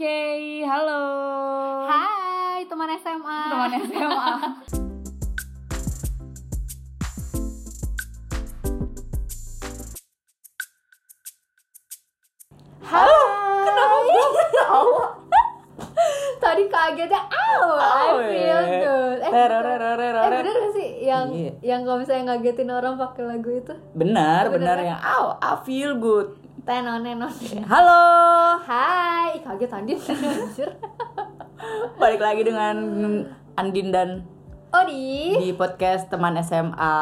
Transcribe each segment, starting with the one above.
Oke, halo. Hai teman SMA. Teman SMA. Halo. Kenapa gue ketawa? Tadi kagetnya, I Oh, feel good. Eh, Teror, bener- teror, teror, eh teror. bener gak sih yang Iya. yang kalau misalnya ngagetin orang pakai lagu itu? Benar, benar yang aw, I feel good. Tenon, tenon. Halo. Hai, kaget anjir. Balik lagi dengan Andin dan Odi. di podcast teman SMA.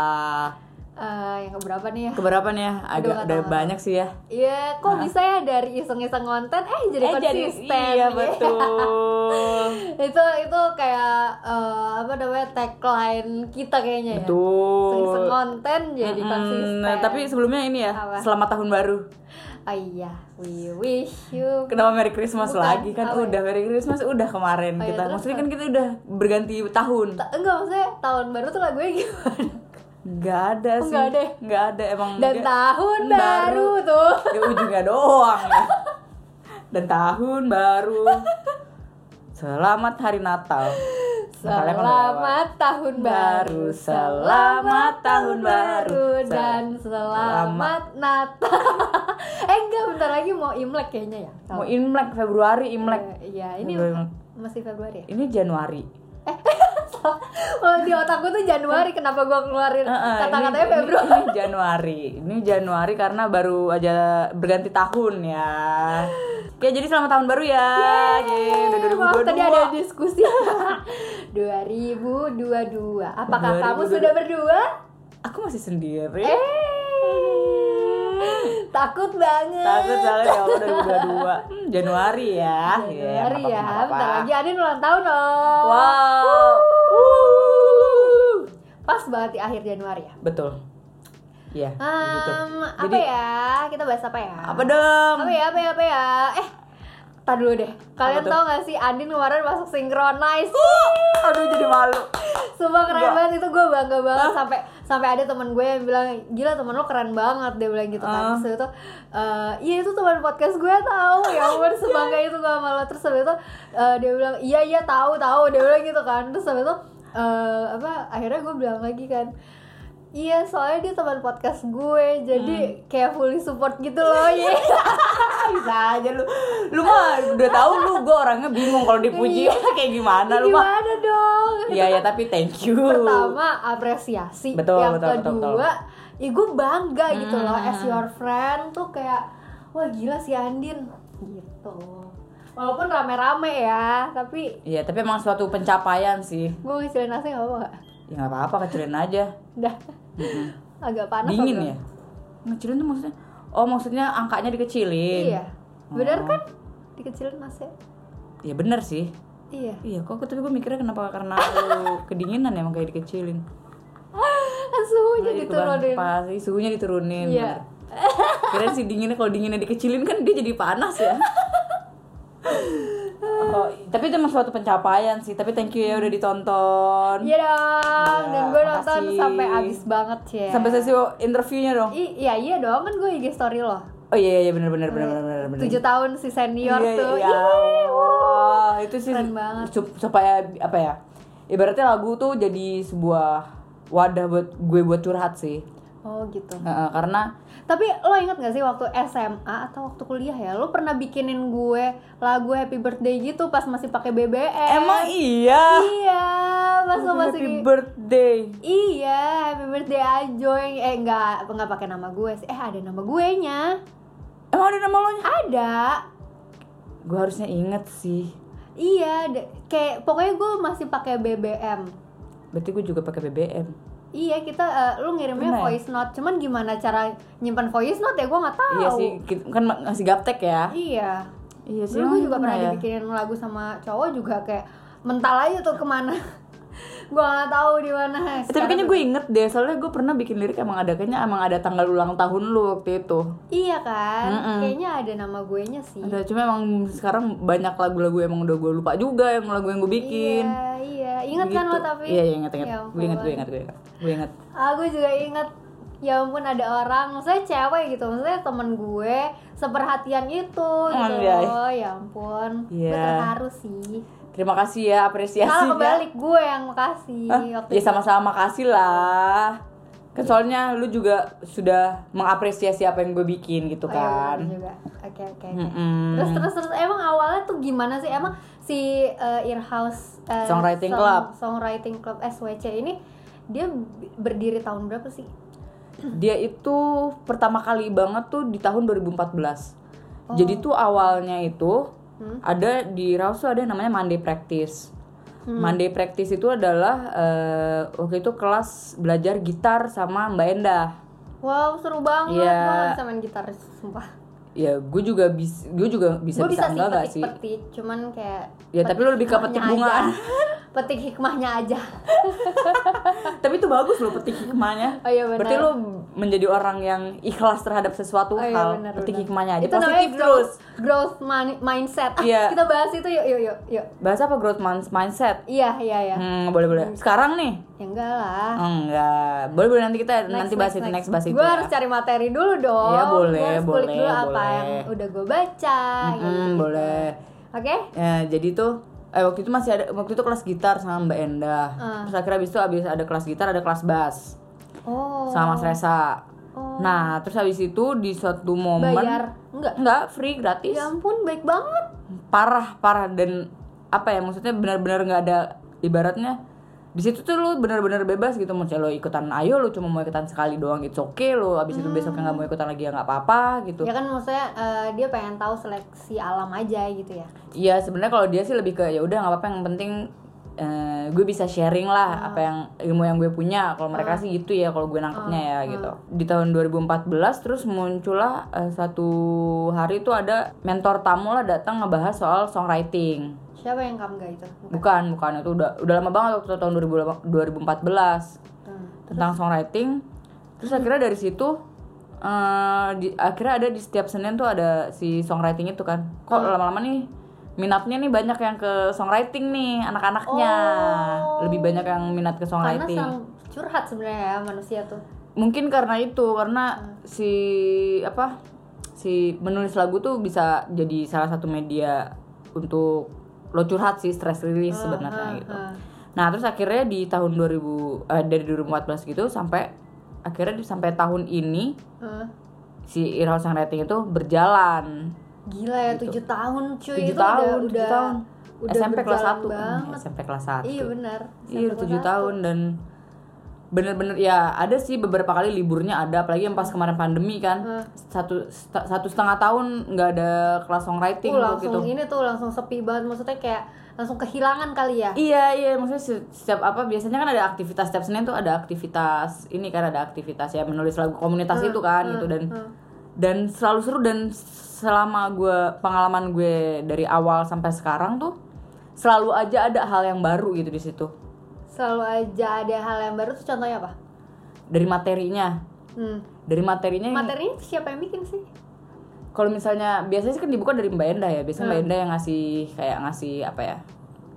Eh, yang keberapa nih ya? Keberapa nih ya? Agak udah banyak sih ya. Iya, kok bisa ya dari iseng-iseng konten eh jadi eh jadi konsisten. iya ya? betul. itu itu kayak eh, apa namanya tagline kita kayaknya ya. betul. Iseng-iseng konten jadi Mm-mm. konsisten. Nah, tapi sebelumnya ini ya, Apa? selamat tahun baru. Oh iya, we wish you. Kenapa Merry Christmas Bukan, lagi kan ya? udah Merry Christmas udah kemarin Oh iya, kita. terus Maksudnya kan kita udah berganti tahun. Ta- enggak maksudnya tahun baru tuh lagunya gimana? Nggak ada Oh, sih. nggak ada ya? Nggak ada emang. Dan tahun baru tuh. Ya ujungnya doang ya. Dan tahun baru. Selamat hari Natal. Kan. Selamat tahun baru, Selamat tahun baru. dan selamat Natal. eh enggak, bentar lagi mau Imlek kayaknya ya. Mau Imlek Februari Imlek. Eh, Iya, ini Februari. masih Februari ya? Ini Januari. Oh, di otakku tuh Januari, kenapa gua keluarin Heeh, kata-katanya ini- Februari? Ini, ini Januari. Ini Januari karena baru aja berganti tahun ya. Oke, jadi selamat tahun baru ya. Yeay, udah Maaf, 2022. tadi ada diskusi 2022 Apakah kamu 2022? sudah berdua? Aku masih sendiri. Eh Takut banget Takut soalnya ya Allah 2022 hmm, Januari ya Iya, Januari nggak ya, apa-apa, nggak bentar apa-apa. lagi Adin ulang tahun dong Wow Wuh. Pas banget di akhir Januari ya Betul Iya gitu Em, Apa Jadi ya? Kita bahas apa ya? apa dong? Apa ya, apa ya, apa ya? Eh, tar dulu deh. Kalian tau gak sih Andin kemarin masuk synchronize Aduh jadi malu. Sumpah keren Enggak. banget itu gue bangga banget sampai sampai ada teman gue yang bilang gila teman lo keren banget dia bilang gitu kan. Terus itu eh, iya itu teman podcast gue tahu ya ampun sebangga itu gue sama lo. Terus habis itu eh, dia bilang iya iya tahu tahu dia bilang gitu kan. Terus habis itu eh, apa akhirnya gue bilang lagi kan Iya soalnya dia teman podcast gue jadi kayak fully support gitu loh ya Bisa aja lu. Lu mah udah tahu lu gue orangnya bingung kalau dipuji Iya. kayak gimana lu mah. gimana dong? Iya ya tapi thank you. Pertama apresiasi. Betul, yang betul, betul, kedua ya gue bangga gitu loh Hmm. as your friend tuh kayak wah gila si Andin. Gitu. Walaupun rame-rame ya tapi Iya tapi emang suatu pencapaian sih. Gue ngecilin nasi gak apa gak? Ya nggak apa-apa kecilin aja. Dah agak panas Dingin ya? Ngecilin tuh maksudnya? Oh maksudnya angkanya dikecilin? Iya. Bener Oh. kan? Dikecilin nasi Ya? Bener sih. Iya. Iya kok tapi gue mikirnya kenapa karena lu kedinginan emang kayak dikecilin. Kan suhunya Jadi diturunin. keban- Pas sih, suhunya diturunin Iya. Kira si dinginnya kalau dinginnya dikecilin kan dia jadi panas ya Oh, tapi itu emang suatu pencapaian sih Tapi thank you ya udah ditonton iya dong Iya, dan gue nonton sampai abis banget ya Sampai sesi interviewnya dong I- iya iya dong kan gue IG story loh Oh iya iya bener bener bener bener bener bener. tujuh tahun si senior Iya, tuh iya. Wah, itu sih Keren banget. sup- supaya apa ya? Ibaratnya lagu tuh jadi sebuah wadah buat gue buat curhat sih. Oh gitu Heeh, karena tapi lo inget gak sih waktu SMA atau waktu kuliah ya lo pernah bikinin gue lagu happy birthday gitu pas masih pakai BBM emang iya. iya pas lo masih Happy birthday. iya happy birthday Ajoy eh enggak enggak pakai nama gue sih eh ada nama gue nya Emang ada nama lo nya? ada Gue harusnya inget sih. iya kayak pokoknya gue masih pakai BBM Berarti gue juga pakai BBM. Iya kita eh, lu ngirimnya ya? voice note, cuman gimana cara nyimpan voice note ya gue nggak tahu. Iya sih, kan ma- masih gaptek ya. Iya. Iya sih. Dulu gue juga pernah ya? dibikinin lagu sama cowok juga kayak mental aja tuh ke mana. gue nggak tahu di mana. Eh, tapi kayaknya gue inget deh, soalnya gue pernah bikin lirik emang ada kayaknya emang ada tanggal ulang tahun lu waktu itu. Iya kan, Mm-mm. kayaknya ada nama gue nya sih. Ada cuma emang sekarang banyak lagu-lagu emang udah gue lupa juga yang lagu yang gue bikin. Iya, iya. Ingat kan Gitu. lo tapi? Iya, iya ingat ingat. Ya gue ingat, gue ingat, gue ingat. Gue ingat. Ah, gue juga ingat ya ampun ada orang maksudnya cewek gitu maksudnya temen gue seperhatian itu gitu loh ya ampun gue Iya. terharu sih Terima kasih ya Salah apresiasinya. kebalik gue yang makasih Hah? waktu Ya sama-sama makasih lah. Kan soalnya lu juga sudah mengapresiasi apa yang gue bikin gitu Oh, iya, kan. bener juga oke oke terus terus terus emang awalnya tuh gimana sih emang si uh, Earhouse uh, Songwriting Song- Club. Songwriting Club SWC ini dia berdiri tahun berapa sih Dia itu pertama kali banget tuh di tahun 2014. Jadi tuh awalnya itu Hmm. ada di Raus tuh ada yang namanya Monday Practice. Hmm. Monday Practice itu adalah eh, waktu itu kelas belajar gitar sama Mbak Endah. wow seru banget Iya. gue gak bisa main gitar sumpah Ya gue juga bisa, gue juga bisa gue bisa, bisa, enggak sih enggak sih. petik-petik cuman kayak Ya, tapi lu lebih ke petik aja. petik hikmahnya aja Tapi itu bagus loh petik hikmahnya. Oh, iya, benar. Berarti lu menjadi orang yang ikhlas terhadap sesuatu Oh, iya, hal. benar, petik benar. hikmahnya aja. itu namanya Positif growth, terus. growth mani- mindset Ah, Iya. kita bahas itu yuk yuk yuk yuk Bahasa apa growth mind- mindset? iya iya iya Hmm, boleh boleh. Sekarang nih? ya enggak lah Enggak. Boleh boleh nanti kita nanti bahas itu next bahas itu. gue ya. harus cari materi dulu dong Iya, boleh, Gua harus boleh, dulu apa boleh. yang udah gue baca Hmm, gitu-gitu. boleh. oke Ya, jadi tuh eh waktu itu masih ada waktu itu kelas gitar sama Mbak Endah. Ah. Terus akhirnya abis itu abis ada kelas gitar ada kelas bass oh sama Mas Resa. Oh. Nah, terus habis itu di suatu momen bayar enggak enggak free gratis. ya ampun baik banget Parah, parah dan apa ya maksudnya benar-benar nggak ada ibaratnya di situ tuh lu benar-benar bebas gitu mau lo ikutan ayo lu cuma mau ikutan sekali doang it's okay lu abis itu besoknya nggak mau ikutan lagi ya nggak apa-apa gitu. Ya kan maksudnya eh, dia pengen tahu seleksi alam aja gitu ya. Iya sebenarnya kalau dia sih lebih ke ya udah nggak apa-apa yang penting eh, gue bisa sharing lah apa yang ilmu yang gue punya. Kalau mereka sih gitu ya kalau gue nangkepnya ya gitu. Di tahun 2014 terus muncullah eh, satu hari itu ada mentor tamu lah datang ngebahas soal songwriting. Siapa yang kamu gak itu? Bukan. Bukan itu udah udah lama banget waktu tahun 2000 2014 Hmm. tentang songwriting. Terus akhirnya dari situ eh, di, akhirnya ada di setiap senin tuh ada si songwriting itu kan. Kok lama-lama nih minatnya nih banyak yang ke songwriting nih anak-anaknya Oh. lebih banyak yang minat ke karena songwriting sang curhat sebenarnya ya manusia tuh mungkin karena itu karena si apa si menulis lagu tuh bisa jadi salah satu media untuk lo curhat sih stress release sebenarnya ah, gitu ah. Nah terus akhirnya di tahun 2000 eh, dari 2014 gitu sampai akhirnya sampai tahun ini Heeh. si Irhouse Songwriting itu berjalan Gila ya tujuh tahun cuy 7 itu tahun, udah 7 udah tahun. udah SMP kelas berjalan 1 banget. SMP kelas 1 Iya benar. Iya SMP tujuh kelas tahun dan bener-bener ya ada sih beberapa kali liburnya ada apalagi yang pas kemarin pandemi kan Hmm. satu sta- satu setengah tahun nggak ada kelas songwriting satu. Uh, langsung gitu ini tuh langsung sepi banget maksudnya kayak langsung kehilangan kali ya. Iya iya maksudnya se- setiap apa biasanya kan ada aktivitas setiap Senin tuh ada aktivitas ini kan ada aktivitas ya menulis lagu komunitas itu kan gitu dan hmm. dan selalu seru dan selama gue pengalaman gue dari awal sampai sekarang tuh selalu aja ada hal yang baru gitu di situ Selalu aja ada hal yang baru tuh contohnya apa? dari materinya Hmm. dari materinya yang- Materinya siapa yang bikin sih? kalau misalnya biasanya sih kan dibuka dari Mbak Enda ya biasanya Hmm. Mbak Enda yang ngasih kayak ngasih apa ya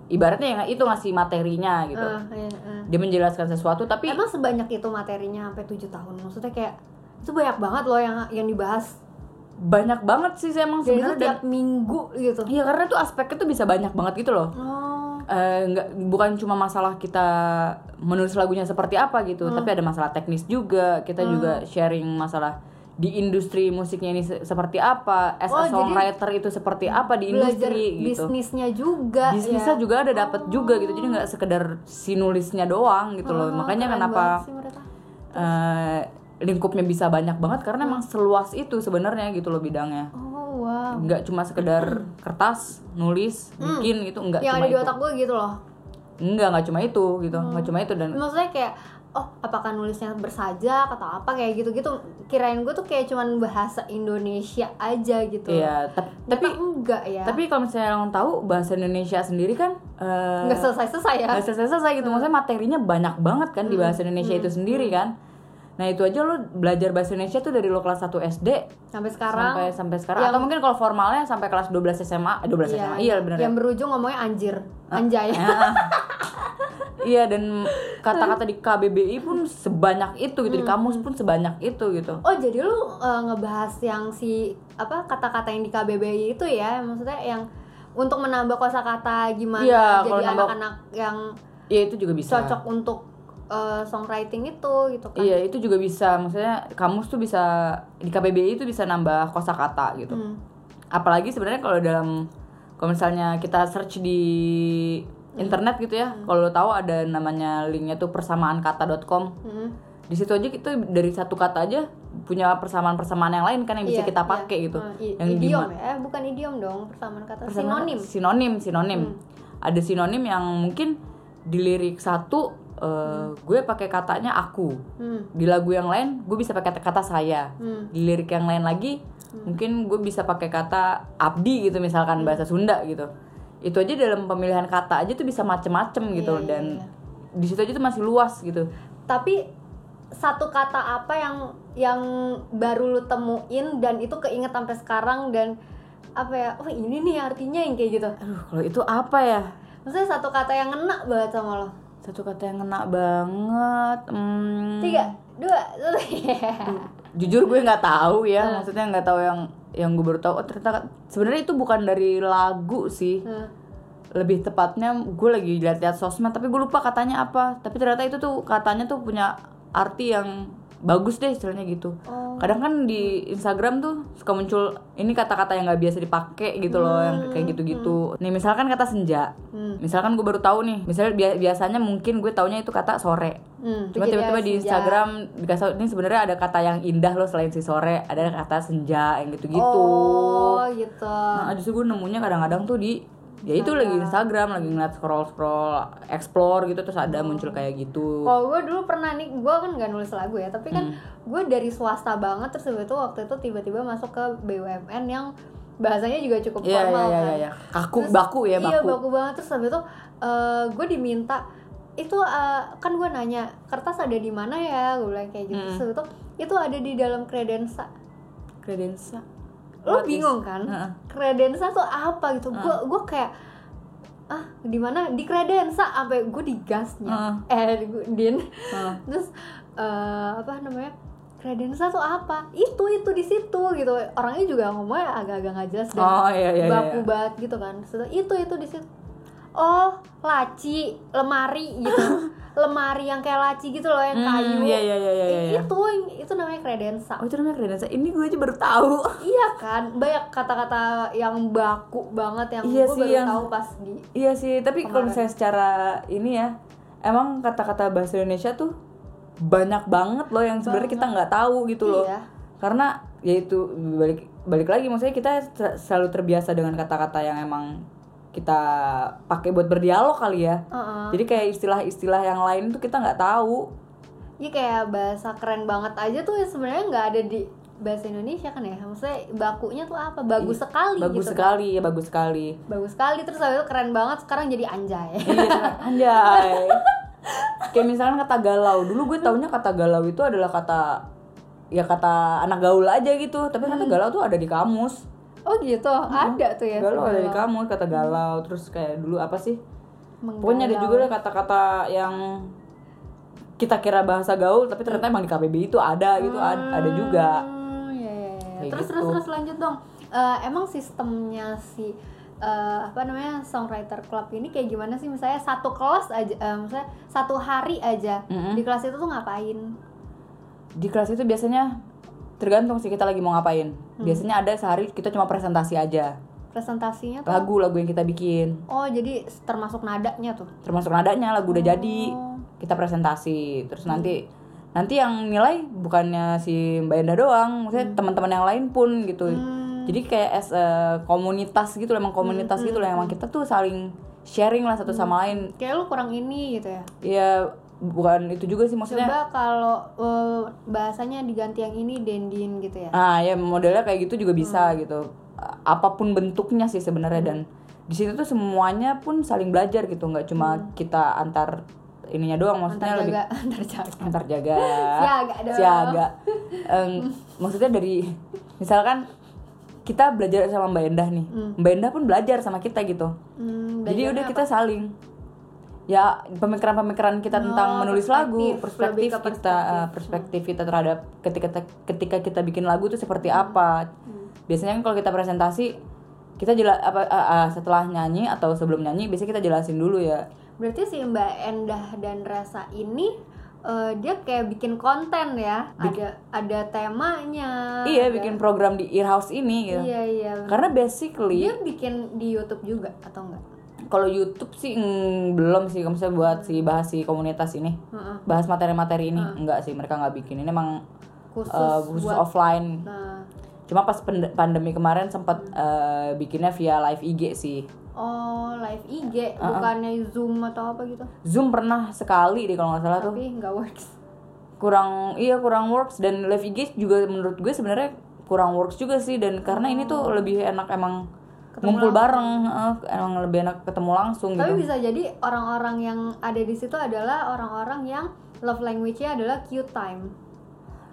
ibaratnya yang itu ngasih materinya gitu Ah, iya, ah. dia menjelaskan sesuatu tapi Emang sebanyak itu materinya sampai tujuh tahun? Maksudnya kayak itu banyak banget loh yang yang dibahas. Banyak banget sih saya emang itu sebenarnya dan- tiap minggu gitu. Iya karena tuh aspeknya tuh bisa banyak banget gitu loh. Oh. Eh, nggak bukan cuma masalah kita menulis lagunya seperti apa gitu, Hmm. tapi ada masalah teknis juga. Kita juga sharing masalah di industri musiknya ini se- seperti apa, as Oh, a jadi songwriter itu seperti apa di industri gitu. bisnisnya juga Bisnisnya ya. juga ada dapat juga gitu, jadi nggak sekedar si nulisnya doang gitu loh. Oh, Makanya keren kenapa sih. Lingkupnya bisa banyak banget karena emang seluas itu sebenarnya gitu loh bidangnya. Oh wow. nggak cuma sekedar kertas nulis bikin gitu nggak yang cuma ada di otak gue gitu loh. nggak nggak cuma itu gitu nggak cuma itu dan Maksudnya kayak oh apakah nulisnya bersajak atau apa kayak gitu-gitu kirain gue tuh kayak cuman bahasa Indonesia aja gitu. iya tap- Tapi tapi enggak ya. tapi kalau misalnya yang tahu bahasa Indonesia sendiri kan eh, enggak selesai-selesai ya. nggak selesai gitu maksudnya materinya banyak banget kan di bahasa Indonesia itu sendiri kan nah itu aja lo belajar bahasa Indonesia tuh dari lo kelas 1 SD Sampai sekarang. sampai sampai sekarang. Yang- atau mungkin kalau formalnya sampai kelas 12 SMA eh, 12 SMA iya. Benar Yang berujung ngomongnya anjir, anjay. iya dan kata-kata di KBBI pun sebanyak itu gitu di Hmm. kamus pun sebanyak itu gitu. Oh jadi lu uh, ngebahas yang si apa kata-kata yang di KBBI itu ya maksudnya yang untuk menambah kosakata gimana Iya, kalau jadi anak-anak yang ya itu juga bisa. cocok untuk uh, songwriting itu gitu kan. iya itu juga bisa maksudnya kamus tuh bisa di KBBI itu bisa nambah kosakata gitu Hmm. apalagi sebenarnya kalau dalam kalau misalnya kita search di internet gitu ya Hmm. kalau lo tahu ada namanya linknya tuh persamaankata.com Hmm. di situ aja kita dari satu kata aja punya persamaan-persamaan yang lain kan yang bisa Iya, kita iya. pakai gitu Uh, yang idiom ya, eh, bukan idiom dong, persamaan kata persamaan- sinonim. sinonim sinonim ada sinonim yang mungkin di lirik satu eh, gue pakai katanya aku Hmm. di lagu yang lain gue bisa pakai kata saya Hmm. di lirik yang lain lagi mungkin gue bisa pakai kata abdi gitu misalkan bahasa Sunda gitu itu aja dalam pemilihan kata aja tuh bisa macem-macem gitu Iya, iya, dan iya. di situ aja tuh masih luas gitu Tapi satu kata apa yang yang baru lu temuin dan itu keinget sampai sekarang dan apa ya? Oh, ini nih artinya yang kayak gitu. aduh kalau itu apa ya Maksudnya satu kata yang ngena banget sama lo. Satu kata yang ngena banget hmm, Tiga, dua, satu. jujur gue nggak tahu ya Hmm. maksudnya nggak tahu yang yang gue baru tahu oh ternyata sebenarnya itu bukan dari lagu sih Hmm. lebih tepatnya gue lagi lihat-lihat sosmed tapi gue lupa katanya apa tapi ternyata itu tuh katanya tuh punya arti yang bagus deh istilahnya gitu Oh. kadang kan di Instagram tuh suka muncul ini kata-kata yang nggak biasa dipakai gitu loh yang kayak gitu-gitu nih misalkan kata senja Hmm. misalkan gue baru tahu nih misalnya bia- biasanya mungkin gue taunya itu kata sore Hmm, Cuma tiba-tiba di. Instagram dikasih ini sebenarnya ada kata yang indah loh selain si sore, ada kata senja yang gitu-gitu. Oh, gitu. Nah, justru gue nemunya kadang-kadang tuh di ya itu lagi Instagram, lagi ngeliat scroll-scroll, explore gitu terus ada muncul kayak gitu. Kalau gue dulu pernah nih, gue kan gak nulis lagu ya, tapi kan Hmm. gue dari swasta banget terus itu waktu itu tiba-tiba masuk ke BUMN yang bahasanya juga cukup Iya iya formal iya kan. iya. Ya. Kaku Terus- baku ya Iya baku. baku banget terus habis itu eh, gue diminta itu eh, kan gue nanya kertas ada di mana ya gue bilang kayak gitu Hmm. terus itu itu ada di dalam kredensa Kredensa. Lo bingung kan? Heeh. kredensa tuh apa gitu? Gue gue kayak ah di mana? Di kredensa sampai gue digasnya eh gua- din. Heeh. terus eh, apa namanya? Kredensa tuh apa? Itu itu di situ gitu. Orangnya juga ngomongnya agak-agak nggak jelas dan Oh iya iya baku iya. banget gitu kan. Terus itu itu di situ oh laci lemari gitu lemari yang kayak laci gitu loh yang Hmm, kayu iya, iya, iya, iya, I- iya. itu itu namanya kredensa Oh itu namanya kredensa. Ini gue aja baru tahu. iya kan banyak kata-kata yang baku banget yang Iya gue sih, baru yang- tahu pas di Iya sih, tapi kalau misalnya secara ini ya, emang kata-kata bahasa Indonesia tuh banyak banget loh yang sebenarnya kita nggak tahu gitu loh. Iya. Karena ya itu balik balik lagi maksudnya kita selalu terbiasa dengan kata-kata yang emang kita pakai buat berdialog kali ya. Heeh. Jadi kayak istilah-istilah yang lain tuh kita nggak tahu. Iya kayak bahasa keren banget aja tuh ya sebenarnya nggak ada di bahasa Indonesia kan ya maksudnya bakunya tuh apa bagus sekali Bagus gitu kan. sekali ya, bagus sekali. bagus sekali terus habis itu keren banget sekarang jadi anjay Iya, anjay. Kayak misalkan kata galau. Dulu gue taunya kata galau itu adalah kata ya kata anak gaul aja gitu. Tapi ternyata galau tuh ada di kamus. Oh gitu ada tuh ya Galau ada di kamus kata galau. Terus kayak dulu apa sih? Menggalau. Pokoknya ada juga kata-kata yang kita kira bahasa gaul tapi ternyata emang di KBBI itu ada gitu, ad- ada juga. Hmm, iya, iya, iya. Terus gitu. terus terus lanjut dong Eh, emang sistemnya si eh, apa namanya songwriter club ini kayak gimana sih misalnya satu kelas aja eh, misalnya satu hari aja Mm-mm. di kelas itu tuh ngapain Di kelas itu biasanya tergantung sih kita lagi mau ngapain. Hmm. Biasanya ada sehari kita cuma presentasi aja. presentasinya tuh Lagu-lagu yang kita bikin. oh jadi termasuk nadanya tuh termasuk nadanya lagu udah jadi Oh. kita presentasi terus nanti nanti yang nilai bukannya si Mbak Enda doang maksudnya teman-teman yang lain pun gitu Hmm. jadi kayak as a komunitas gitu emang komunitas gitu loh emang kita tuh saling sharing lah satu sama lain kayak lu kurang ini gitu ya ya bukan itu juga sih maksudnya coba kalau eh, bahasanya diganti yang ini dendin gitu ya? Ah ya modelnya kayak gitu juga bisa gitu. Apa pun bentuknya sih sebenarnya dan di situ tuh semuanya pun saling belajar gitu nggak cuma kita antar ininya doang maksudnya antar lebih jaga antar jaga. Antar jaga. Siaga dong. siaga. Em, maksudnya dari misalkan kita belajar sama Mbak Endah nih. Mbak Endah pun belajar sama kita gitu. Hmm, jadi udah kita saling ya pemikiran-pemikiran kita tentang Oh, menulis lagu, perspektif. perspektif kita, uh, perspektif kita terhadap ketika ketika kita bikin lagu itu seperti apa. Biasanya kan kalau kita presentasi kita jelas apa uh, uh, setelah nyanyi atau sebelum nyanyi biasanya kita jelasin dulu ya. Berarti si Mbak Endah dan Rasa ini eh, dia kayak bikin konten ya. Ada ada temanya. iya, ada- bikin program di Earhouse ini gitu. Iya iya. Karena basically Dia bikin di YouTube juga atau enggak? Kalau YouTube sih mm, belum sih kalau misalnya buat si bahas si komunitas ini. Bahas materi-materi ini enggak sih mereka nggak bikin. Ini emang Khusus uh, khusus buat- offline. Nah, Cuma pas pand- pandemi kemarin sempat uh, bikinnya via live IG sih. oh live IG bukannya Zoom atau apa gitu. Zoom pernah sekali deh kalau nggak salah tuh. Tapi nggak works. Kurang iya kurang works dan live IG juga menurut gue sebenarnya kurang works juga sih dan karena ini tuh lebih enak emang ngumpul bareng, emang lebih enak ketemu langsung Tapi gitu. bisa jadi orang-orang yang ada di situ adalah orang-orang yang love language-nya adalah cute time.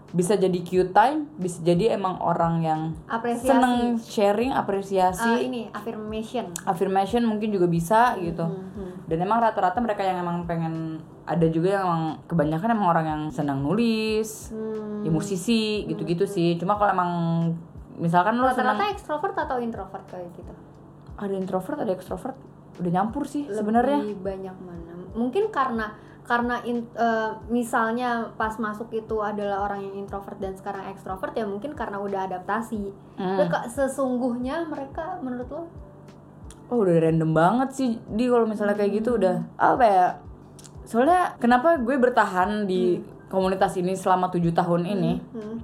Bisa jadi cute time, bisa jadi emang orang yang Apresiasi. seneng sharing, apresiasi, ini affirmation. affirmation mungkin juga bisa gitu. Hmm, Dan emang rata-rata mereka yang emang pengen ada juga yang emang kebanyakan emang orang yang senang nulis, Hmm. ya musisi gitu-gitu sih. Cuma kalau emang misalkan lo senang Rata-rata ekstrovert atau introvert kayak gitu? ada introvert, ada ekstrovert, udah nyampur sih sebenarnya. Lebih banyak mana? Mungkin karena karena in- eh, misalnya pas masuk itu adalah orang yang introvert dan sekarang ekstrovert ya mungkin karena udah adaptasi. Hmm. Tapi kok sesungguhnya mereka menurut lo Oh udah random banget sih di kalau misalnya kayak gitu udah apa ya? Soalnya kenapa gue bertahan di komunitas ini selama tujuh tahun ini? Hmm.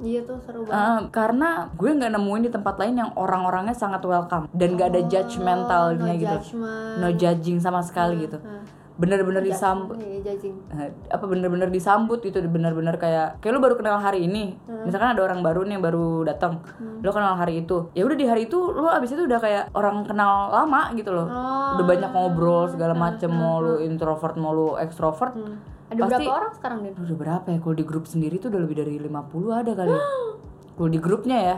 Iya tuh seru banget. Eh, karena gue nggak nemuin di tempat lain yang orang-orangnya sangat welcome dan gak ada judgmentalnya Oh, no gitu, judgment. no judging sama sekali gitu. Nah, Bener-bener disambut, Iya, judging. eh, apa bener-bener disambut gitu, bener-bener kayak kayak lu baru kenal hari ini. Misalkan ada orang baru nih yang baru datang, lu kenal hari itu, ya udah di hari itu lu abis itu udah kayak orang kenal lama gitu loh. Oh. Udah banyak ngobrol segala macem, mau lu introvert, mau lu ekstrovert. Hmm. Ada Pasti- berapa orang sekarang Din? Udah berapa ya? Kalau di grup sendiri tuh udah lebih dari 50 ada kali. ya. Kalau di grupnya ya.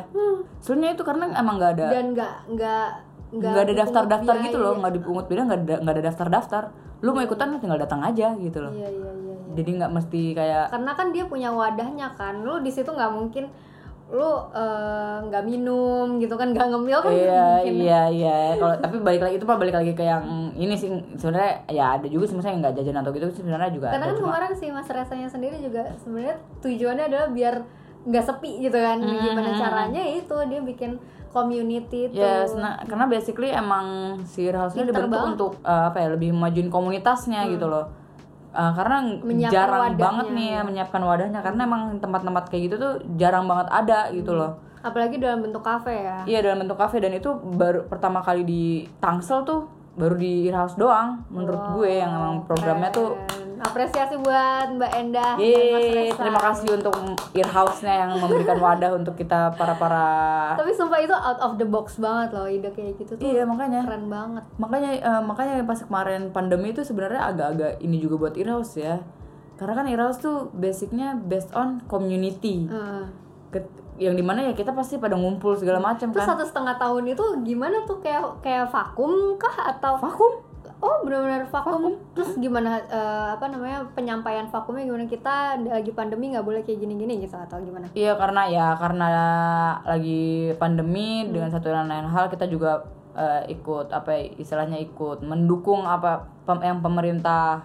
Soalnya itu karena emang nggak ada Dan nggak nggak nggak ada daftar-daftar gitu loh, nggak dipungut beda, nggak ada nggak ada daftar-daftar. Lu mau ikutan tinggal datang aja gitu loh. Iya iya iya. iya. Jadi nggak mesti kayak Karena kan dia punya wadahnya kan. Lu di situ nggak mungkin lu eh, nggak minum gitu kan nggak ngemil kan Iya mungkin. iya iya kalau tapi balik lagi itu pak balik lagi ke yang ini sih sebenarnya ya ada juga sih yang nggak jajan atau gitu sebenarnya juga Karena kan cuma kemarin si Mas Resanya sendiri juga sebenarnya tujuannya adalah biar nggak sepi gitu kan. Hmm, Gimana caranya itu dia bikin community itu. Yes, nah, karena basically emang si house-nya dibentuk banget. untuk uh, apa ya lebih majuin komunitasnya gitu loh. Uh, karena Menyiapkan jarang wadahnya. banget nih ya menyiapkan wadahnya karena emang tempat-tempat kayak gitu tuh jarang banget ada gitu loh. Apalagi dalam bentuk kafe ya. Iya dalam bentuk kafe dan itu baru pertama kali di Tangsel tuh baru di Earhouse doang menurut gue yang emang programnya tuh. Apresiasi buat Mbak Endah dan Mas Yeay, terima kasih untuk Earhouse-nya yang memberikan wadah untuk kita para-para Tapi sumpah itu out of the box banget loh ide kayak gitu tuh. Iya, makanya Keren banget. makanya eh, makanya pas kemarin pandemi itu sebenarnya agak-agak ini juga buat Earhouse ya karena kan Earhouse tuh basicnya based on community Heeh. Ket- yang di mana ya kita pasti pada ngumpul segala macam Terus kan satu setengah tahun itu gimana tuh kayak kayak vakum kah atau vakum oh benar-benar vakum. Terus gimana eh, apa namanya penyampaian vakumnya gimana kita lagi pandemi nggak boleh kayak gini-gini gitu atau gimana? iya karena ya karena lagi pandemi dengan satu dan lain hal kita juga eh, ikut apa ya, istilahnya ikut mendukung apa pem- yang pemerintah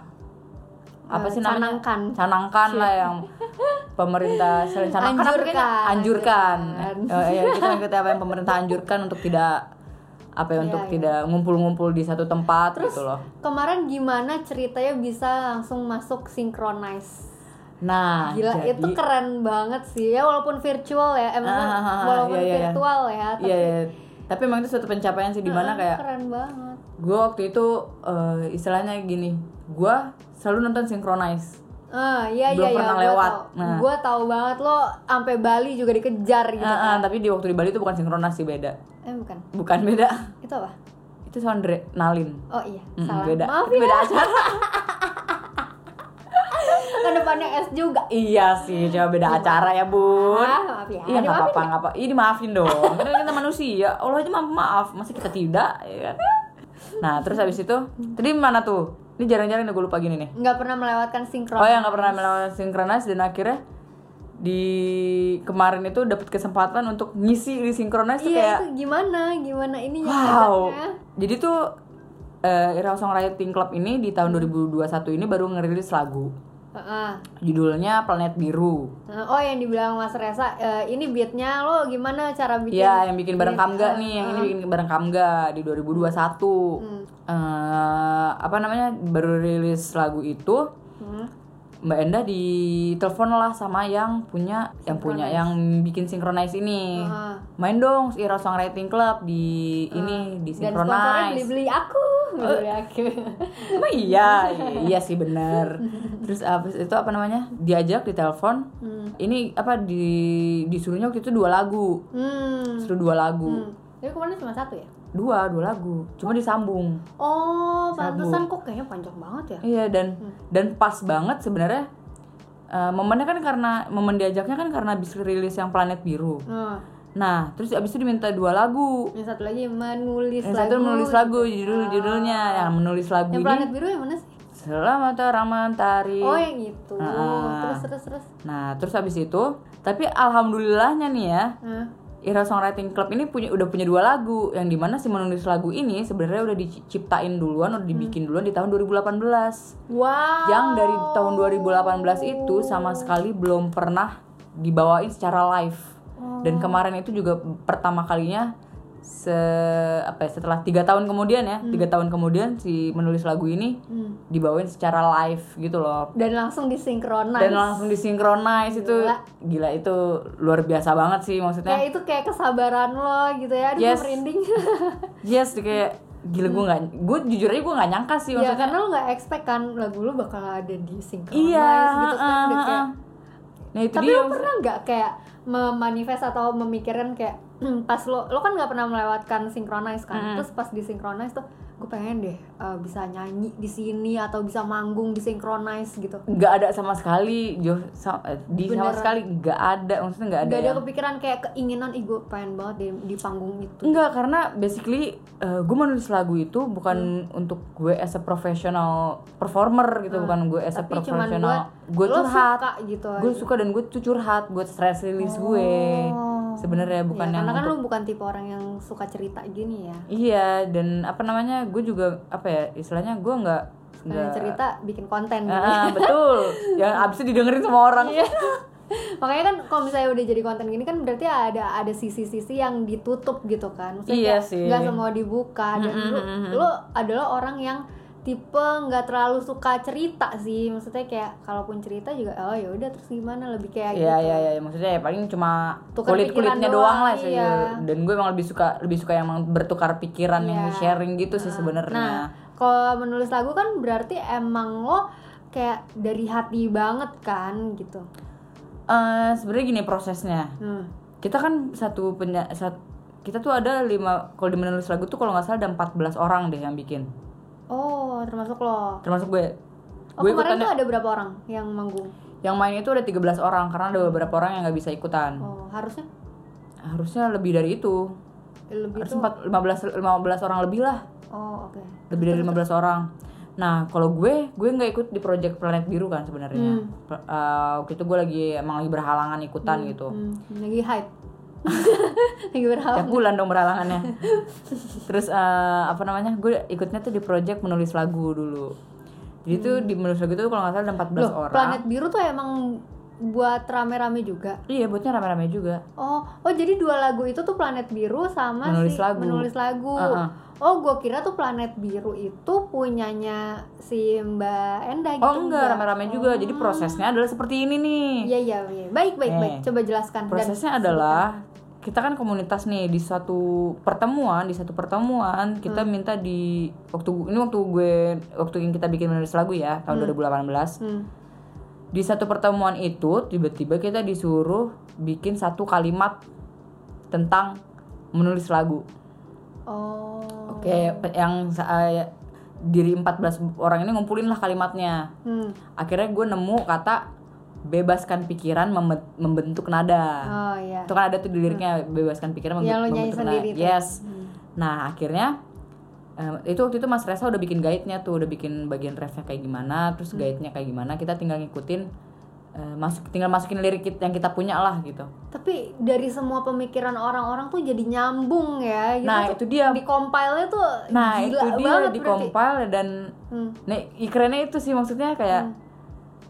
apa Eh, sih namanya canangkan. canangkan lah yang pemerintah selain canangkan? Anjurkan. anjurkan Anjurkan. Eh, ya, kita mengikuti apa yang pemerintah anjurkan untuk tidak apa ya untuk Iya, tidak ngumpul-ngumpul di satu tempat gitu loh Kemarin gimana ceritanya bisa langsung masuk synchronize? nah Gila jadi, itu keren banget sih ya walaupun virtual ya, eh, maksudnya Ah, ah, ah, walaupun iya, iya, iya. virtual ya, tapi iya, iya. tapi emang itu suatu pencapaian sih di mana kayak keren banget. gue waktu itu eh, istilahnya gini gue selalu nonton synchronize Ah, iya Belum iya iya. pernah gua lewat. tahu. Nah. Gua tahu banget lo sampai Bali juga dikejar gitu. Ah, ah, tapi di waktu di Bali itu bukan synchronize sih beda Eh bukan. bukan beda Itu apa? itu sondre nalin Oh iya, Mm, salah. beda Maaf ya. beda acara Kan depannya S juga. iya sih cuma beda acara ya bun Ah, maaf ya. Iya nggak apa-apa nggak apa. Ini maafin dong. Kita kita manusia. Allah aja maaf maaf. Masih kita tidak. Ya kan? Nah terus habis itu tadi mana tuh? ini jarang-jarang gue lupa gini nih nggak pernah melewatkan sinkron oh ya nggak pernah melawan synchronize dan akhirnya di kemarin itu dapat kesempatan untuk ngisi di tuh iya kayak itu gimana gimana ini wow jadi tuh eh Ira Songwriting Club ini di tahun 2021 ini baru ngerilis lagu judulnya Planet Biru oh yang dibilang Mas Reza eh, ini beatnya lo gimana cara bikin Iya, yang bikin bareng beat? Kamga Eh, nih, yang ini bikin bareng Kamga di 2021. Hmm. Eh, apa namanya? Baru rilis lagu itu, Hmm. Mbak Enda ditelepon lah sama yang punya yang punya yang bikin synchronize ini. Ah. Main dong Ira Songwriting Club di ini di dan sponsornya synchronize. beli-beli aku beli aku Emang iya, iya sih bener. Terus abis itu apa namanya? Diajak ditelepon. Hmm. Ini apa di disuruhnya waktu itu dua lagu. hmm. Suruh dua lagu. hmm. tapi kemarin cuma satu ya Dua, dua lagu. Cuma disambung. oh pantesan kok kayaknya panjang banget ya Iya dan dan pas banget sebenarnya eh, momennya kan karena momen diajaknya kan karena habis rilis yang Planet Biru. nah, Nah, terus abis itu diminta dua lagu. yang satu lagi menulis Yang lagu satu menulis lagu judul judulnya yang menulis lagu yang ini. planet biru yang mana sih Selamat orang mentari. oh yang itu Ah. terus terus terus Nah, terus habis itu, tapi alhamdulillahnya nih ya, Nah, Ira Songwriting Club ini punya udah punya dua lagu yang di mana si menulis lagu ini sebenarnya udah diciptain duluan, udah dibikin duluan di tahun 2018. wow Yang dari tahun 2018 itu sama sekali belum pernah dibawain secara live. Dan kemarin itu juga pertama kalinya se apa ya, setelah tiga tahun kemudian ya, tiga tahun kemudian si menulis lagu ini Hmm. dibawain secara live gitu loh. dan langsung disinkronize Dan langsung disinkronize itu Gila. itu luar biasa banget sih maksudnya. kayak itu kayak kesabaran lo gitu ya Yes. merinding Yes, kayak gila gue nggak, gue jujur aja gue nggak nyangka sih ya maksudnya. karena lo nggak expect kan lagu lo bakal ada di synchronize Iya, gitu kan kayak ah. Nah itu tapi dia. lo pernah nggak kayak memanifest atau memikirkan kayak pas lo lo kan nggak pernah melewatkan synchronize kan? Terus pas di synchronize tuh gue pengen deh uh, bisa nyanyi di sini atau bisa manggung di synchronize gitu nggak ada sama sekali Jo eh, di sama Beneran. sekali nggak ada maksudnya nggak ada gak ada yang- kepikiran kayak keinginan ih gue pengen banget di, di panggung itu Enggak, karena basically gue menulis lagu itu bukan Hmm. untuk gue as a professional performer gitu, bukan gue as a tapi professional. Gue curhat, suka gitu gue suka dan gue curhat buat stress release gue. Sebenarnya bukan Ya, yang karena kan untuk- lo bukan tipe orang yang suka cerita gini ya Iya, dan apa namanya, gue juga apa ya istilahnya gue nggak nggak cerita bikin konten gitu. Ah, betul, yang abis itu didengerin sama orang. Iya. Makanya kan kalau misalnya udah jadi konten gini kan berarti ada ada sisi-sisi yang ditutup gitu kan. Maksudnya Iya sih. nggak semua dibuka dan lu lu adalah orang yang tipe nggak terlalu suka cerita sih. Maksudnya kayak kalaupun cerita juga oh ya udah terus gimana lebih kayak Iya gitu. iya iya maksudnya ya paling cuma Tukar kulit kulitnya doang, doang, lah sih. iya. Dan gue emang lebih suka lebih suka yang bertukar pikiran yang Iya. sharing gitu sih Nah, sebenarnya. kalau menulis lagu kan berarti emang lo kayak dari hati banget kan gitu. Eh sebenarnya gini prosesnya. Hmm. Kita kan satu penya sat- kita tuh ada lima kalau di menulis lagu tuh kalau nggak salah ada 14 orang deh yang bikin. Oh, termasuk lo. Termasuk gue. Oh, gue kemarin ikutannya tuh ada berapa orang yang manggung? yang main itu ada 13 orang karena ada beberapa orang yang nggak bisa ikutan. Oh, harusnya Harusnya lebih dari itu. lebih Harus tuh. 4, 15 15 orang lebih lah. Oh, oke. lebih dari 15 orang. Nah, kalau gue, gue nggak ikut di project Planet Biru kan sebenarnya. Pe- eh, waktu itu gue lagi emang lagi berhalangan ikutan gitu. Hmm, lagi hype. lagi berharap. Tiap bulan dong berhalangannya. Terus eh, apa namanya? Gue ikutnya tuh di project menulis lagu dulu. Jadi tuh di menulis lagu itu kalau nggak salah ada 14 Loh, orang. Planet Biru tuh emang buat rame-rame juga. Iya, buatnya rame-rame juga. Oh, oh jadi dua lagu itu tuh Planet Biru sama Menulis si lagu. menulis lagu. Uh-uh. Oh, gue kira tuh Planet Biru itu punyanya si Mbak Enda gitu. Oh enggak, rame-rame juga. Jadi prosesnya adalah seperti ini nih. Iya, iya, iya. Baik, baik, Eh, baik. Coba jelaskan. Dan prosesnya adalah kita kan komunitas nih di suatu pertemuan di satu pertemuan kita Hmm. minta di waktu ini waktu gue waktu yang kita bikin menulis lagu ya tahun 2018 Hmm. di satu pertemuan itu tiba-tiba kita disuruh bikin satu kalimat tentang menulis lagu Oh. oke pe- yang sa- eh, diri 14 orang ini ngumpulin lah kalimatnya Hmm. akhirnya gue nemu kata bebaskan pikiran membe- membentuk nada Oh, iya. itu kan ada tuh di liriknya bebaskan pikiran Yang lo membentuk nada. sendiri tuh. yes Hmm. nah akhirnya Eh, itu waktu itu Mas Resa udah bikin guide-nya tuh, udah bikin bagian refnya kayak gimana, terus Hmm. guide-nya kayak gimana. Kita tinggal ngikutin eh, masuk tinggal masukin lirik yang kita punya lah gitu. Tapi dari semua pemikiran orang-orang tuh jadi nyambung ya gitu. Nah, itu dia. Di compile-nya tuh Nah, gila itu dia di compile dan Hmm. nah, kerennya itu sih maksudnya kayak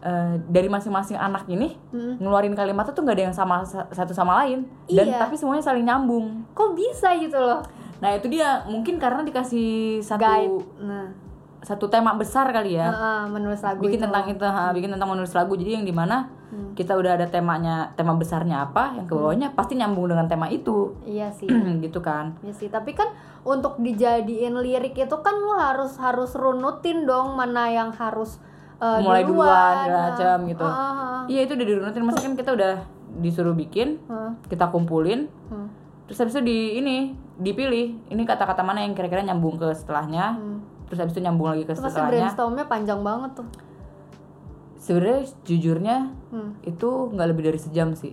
eh, dari masing-masing anak ini Hmm. ngeluarin kalimatnya tuh nggak ada yang sama sa- satu sama lain dan Iya. tapi semuanya saling nyambung. Kok bisa gitu loh? Nah, itu dia mungkin karena dikasih satu Guide. Nah, satu tema besar kali ya. heeh, menulis lagu bikin itu. tentang itu ha, bikin tentang menulis lagu jadi yang di mana Hmm. kita udah ada temanya tema besarnya apa yang ke bawahnya pasti nyambung dengan tema itu Iya sih. gitu kan Iya sih, tapi kan untuk dijadiin lirik itu kan lu harus harus runutin dong mana yang harus uh, mulai duluan segala Nah, macam gitu ah, ah, ah. iya itu udah dirunutin masa kan kita udah disuruh bikin Heeh. kita kumpulin Hmm. terus habis itu di ini dipilih ini kata-kata mana yang kira-kira nyambung ke setelahnya Hmm. terus habis itu nyambung lagi ke setelahnya brainstormnya panjang banget tuh. sebenarnya jujurnya Hmm. itu nggak lebih dari sejam sih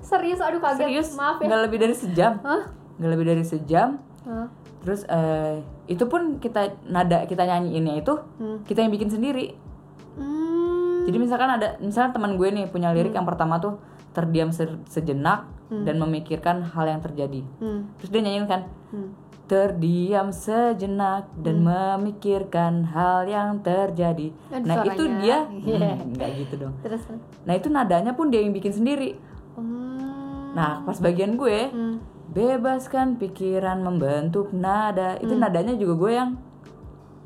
Serius, aduh kaget. serius Maaf ya. nggak lebih dari sejam Hah? nggak lebih dari sejam Hah? Terus eh, itu pun kita nada kita nyanyiinnya itu Hmm. kita yang bikin sendiri. Hmm. Jadi misalkan ada misalnya teman gue nih punya lirik yang pertama tuh terdiam se- sejenak dan memikirkan hal yang terjadi. Hmm. Terus dia nyanyiin kan Hmm. terdiam sejenak dan memikirkan hal yang terjadi. Aduh, nah itu suaranya. dia Iya. Hmm, nggak gitu dong. Terus Nah itu nadanya pun dia yang bikin sendiri. hmm. Nah pas bagian gue Hmm. bebaskan pikiran membentuk nada itu nadanya juga gue yang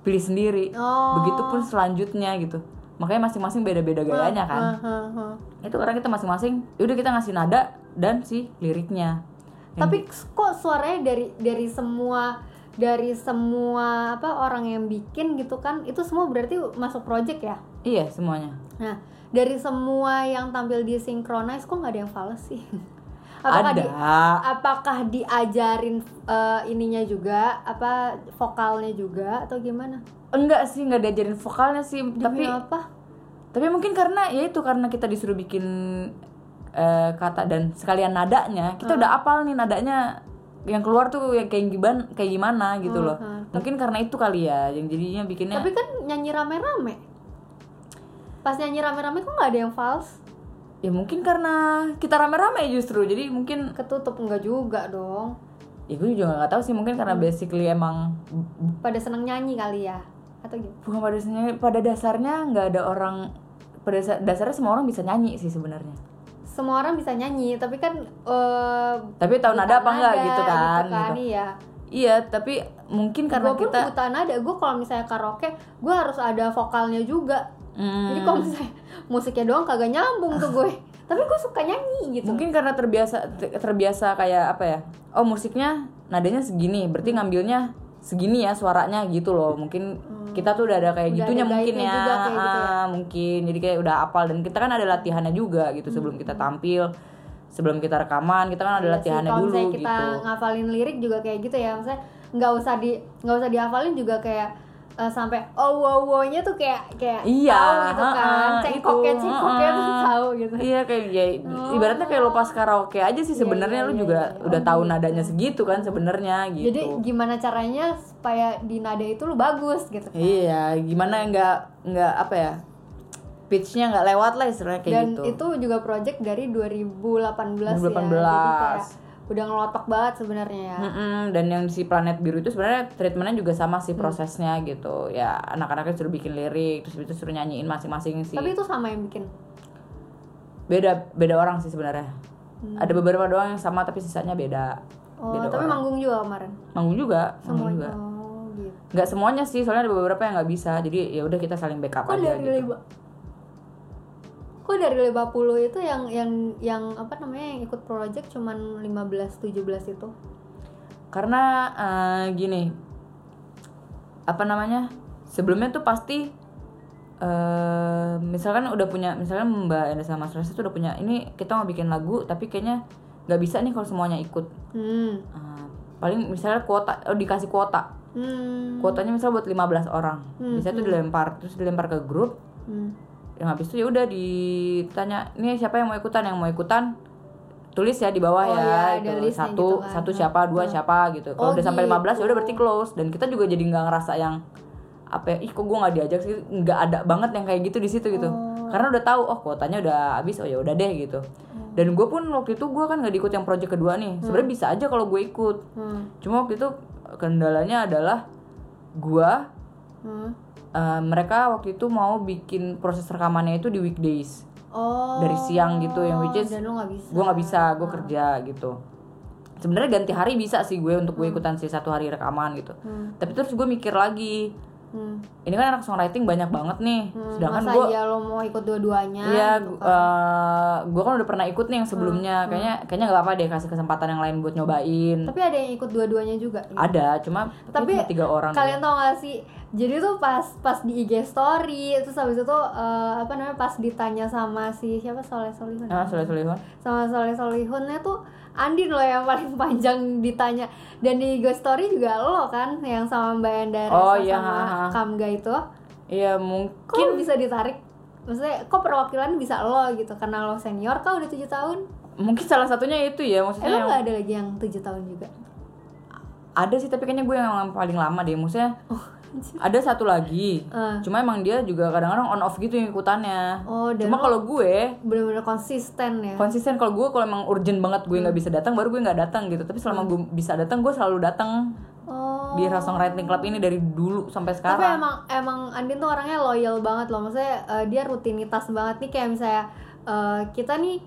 pilih sendiri Oh. begitupun selanjutnya gitu makanya masing-masing beda-beda gayanya kan hah. itu karena kita masing-masing udah kita ngasih nada dan si liriknya Tapi kok suaranya dari dari semua dari semua apa orang yang bikin gitu kan itu semua berarti masuk project ya? iya semuanya Nah, dari semua yang tampil di synchronize kok nggak ada yang fals sih? Apakah ada. di- apakah diajarin eh, ininya juga? Apa vokalnya juga? Atau gimana? enggak sih nggak diajarin vokalnya sih. Tapi Demi apa? tapi mungkin karena ya itu karena kita disuruh bikin eh, kata dan sekalian nadanya kita udah apal nih nadanya. Yang keluar tuh yang kayak gimana kayak gimana gitu loh. mungkin karena itu kali ya yang jadinya bikinnya. Tapi kan nyanyi rame-rame. Pas nyanyi rame-rame kok nggak ada yang fals? Ya mungkin karena kita rame-rame justru jadi mungkin Ketutup enggak juga dong. ya gue juga nggak tahu sih mungkin karena basically emang Pada seneng nyanyi kali ya? Atau gitu? bukan pada dasarnya pada dasarnya nggak ada orang pada dasa- dasarnya semua orang bisa nyanyi sih sebenarnya semua orang bisa nyanyi tapi kan eh, tapi tahu nada apa enggak nada gitu kan, gitu. iya iya tapi mungkin karena gue pun kita buta nada gue kalau misalnya karaoke gue harus ada vokalnya juga Hmm, jadi kalau misalnya musiknya doang kagak nyambung tuh gue. Tapi gue suka nyanyi gitu. Mungkin karena terbiasa ter- terbiasa kayak apa ya? Oh musiknya nadanya segini berarti ngambilnya segini ya suaranya gitu loh. Mungkin kita tuh udah ada kayak Hmm. Udah gitunya ada mungkin ya, juga kayak gitu ya. Ah, mungkin. Jadi kayak udah apal dan kita kan ada latihannya juga gitu sebelum kita tampil sebelum kita rekaman kita kan ada Hmm. Iya sih, latihannya kalau dulu kita gitu. ngafalin lirik juga kayak gitu ya. Maksudnya nggak usah di nggak usah dihafalin juga kayak eh, sampai oh wow wow-nya tuh kayak kayak Iya, tahu gitu kan ha-ha, cengkoknya cengkoknya tuh tahu gitu Iya kayak ya, ibaratnya kayak lo pas karaoke aja sih sebenarnya iya, lu iya, juga iya. udah tahu nadanya segitu kan sebenarnya gitu. jadi gimana caranya supaya di nada itu lu bagus gitu kan. Iya, gimana nggak nggak apa ya? Pitchnya nggak lewat lah istilahnya kayak dan gitu. itu juga project dari 2018, 2018. ya jadi kayak udah ngelotok banget sebenarnya ya Mm-mm, dan yang si planet biru itu sebenarnya treatmentnya juga sama sih prosesnya gitu. Ya anak-anaknya suruh bikin lirik, terus itu suruh nyanyiin masing-masing sih. tapi itu sama yang bikin beda beda orang sih sebenarnya. Ada beberapa doang yang sama tapi sisanya beda. oh Beda tapi orang. manggung juga kemarin Manggung juga, manggung juga. semuanya oh gitu Nggak semuanya sih, soalnya ada beberapa yang nggak bisa. Jadi ya udah kita saling backup kok aja dari gitu. Kok dari 50 itu yang yang yang apa namanya yang ikut project cuman 15 17 itu? Karena eh, gini, apa namanya? Sebelumnya tuh pasti eh misalkan udah punya, misalkan Mbak Enda sama Mas Rasa tuh udah punya, ini kita mau bikin lagu, tapi kayaknya nggak bisa nih kalau semuanya ikut. hmm. Eh, paling misalnya kuota, oh dikasih kuota, hmm. Kuotanya misalnya buat 15 orang, bisa tuh dilempar, terus dilempar ke grup, hmm yang habis itu ya udah ditanya, nih siapa yang mau ikutan, yang mau ikutan tulis ya di bawah Oh, ya ada itu. satu gitu kan. satu siapa dua siapa gitu. Kalau Oh, udah sampai 15 ya udah gitu. berarti close. Dan kita juga jadi nggak ngerasa yang apa ya, ih kok gue nggak diajak sih? Nggak ada banget yang kayak gitu di situ gitu. Karena udah tahu oh kuotanya udah habis oh ya udah deh gitu. Dan gue pun waktu itu gue kan nggak diikut yang project kedua nih. Sebenarnya bisa aja kalau gue ikut. Hmm. cuma waktu itu kendalanya adalah gue Hmm. Eh, mereka waktu itu mau bikin proses rekamannya itu di weekdays Oh. dari siang gitu yang which is dan lu nggak bisa. gue nggak bisa gue kerja gitu sebenarnya ganti hari bisa sih gue untuk gue ikutan sih satu hari rekaman gitu Hmm. tapi terus gue mikir lagi Hmm. ini kan anak songwriting banyak banget nih Hmm, sedangkan gue iya lo mau ikut dua-duanya? Iya, gitu gu- kan? gue kan udah pernah ikut nih yang sebelumnya. Kayaknya kayaknya nggak apa-apa deh kasih kesempatan yang lain buat nyobain. Tapi ada yang ikut dua-duanya juga. gitu. Ada, cuma Tapi cuma tiga orang. Kalian tau gak sih? Jadi tuh pas pas di IG story terus habis itu eh, apa namanya pas ditanya sama si siapa Soleh Solihun. Ah, Soleh Solihun. Sama Soleh Solihunnya tuh Andin loh yang paling panjang ditanya dan di IG story juga lo kan yang sama Mbak Endara Oh, iya, sama ha, ha. Kamga itu. Iya Kok mungkin. bisa ditarik? Maksudnya kok perwakilan bisa lo gitu karena lo senior kah udah tujuh tahun? Mungkin salah satunya itu ya maksudnya Emang yang nggak ada lagi yang tujuh tahun juga? ada sih tapi kayaknya gue yang paling lama deh maksudnya. Oh, Ada satu lagi. Eh. Cuma emang dia juga kadang-kadang on off gitu yang ikutannya. Oh, Cuma kalau gue bener-bener konsisten ya. konsisten kalau gue kalau emang urgent banget gue nggak bisa datang baru gue nggak datang gitu tapi selama gue bisa datang gue selalu datang Oh. di Songwriting Club ini dari dulu sampai Tapi sekarang emang emang Andin tuh orangnya loyal banget loh. Maksudnya eh, dia rutinitas banget nih kayak misalnya eh, kita nih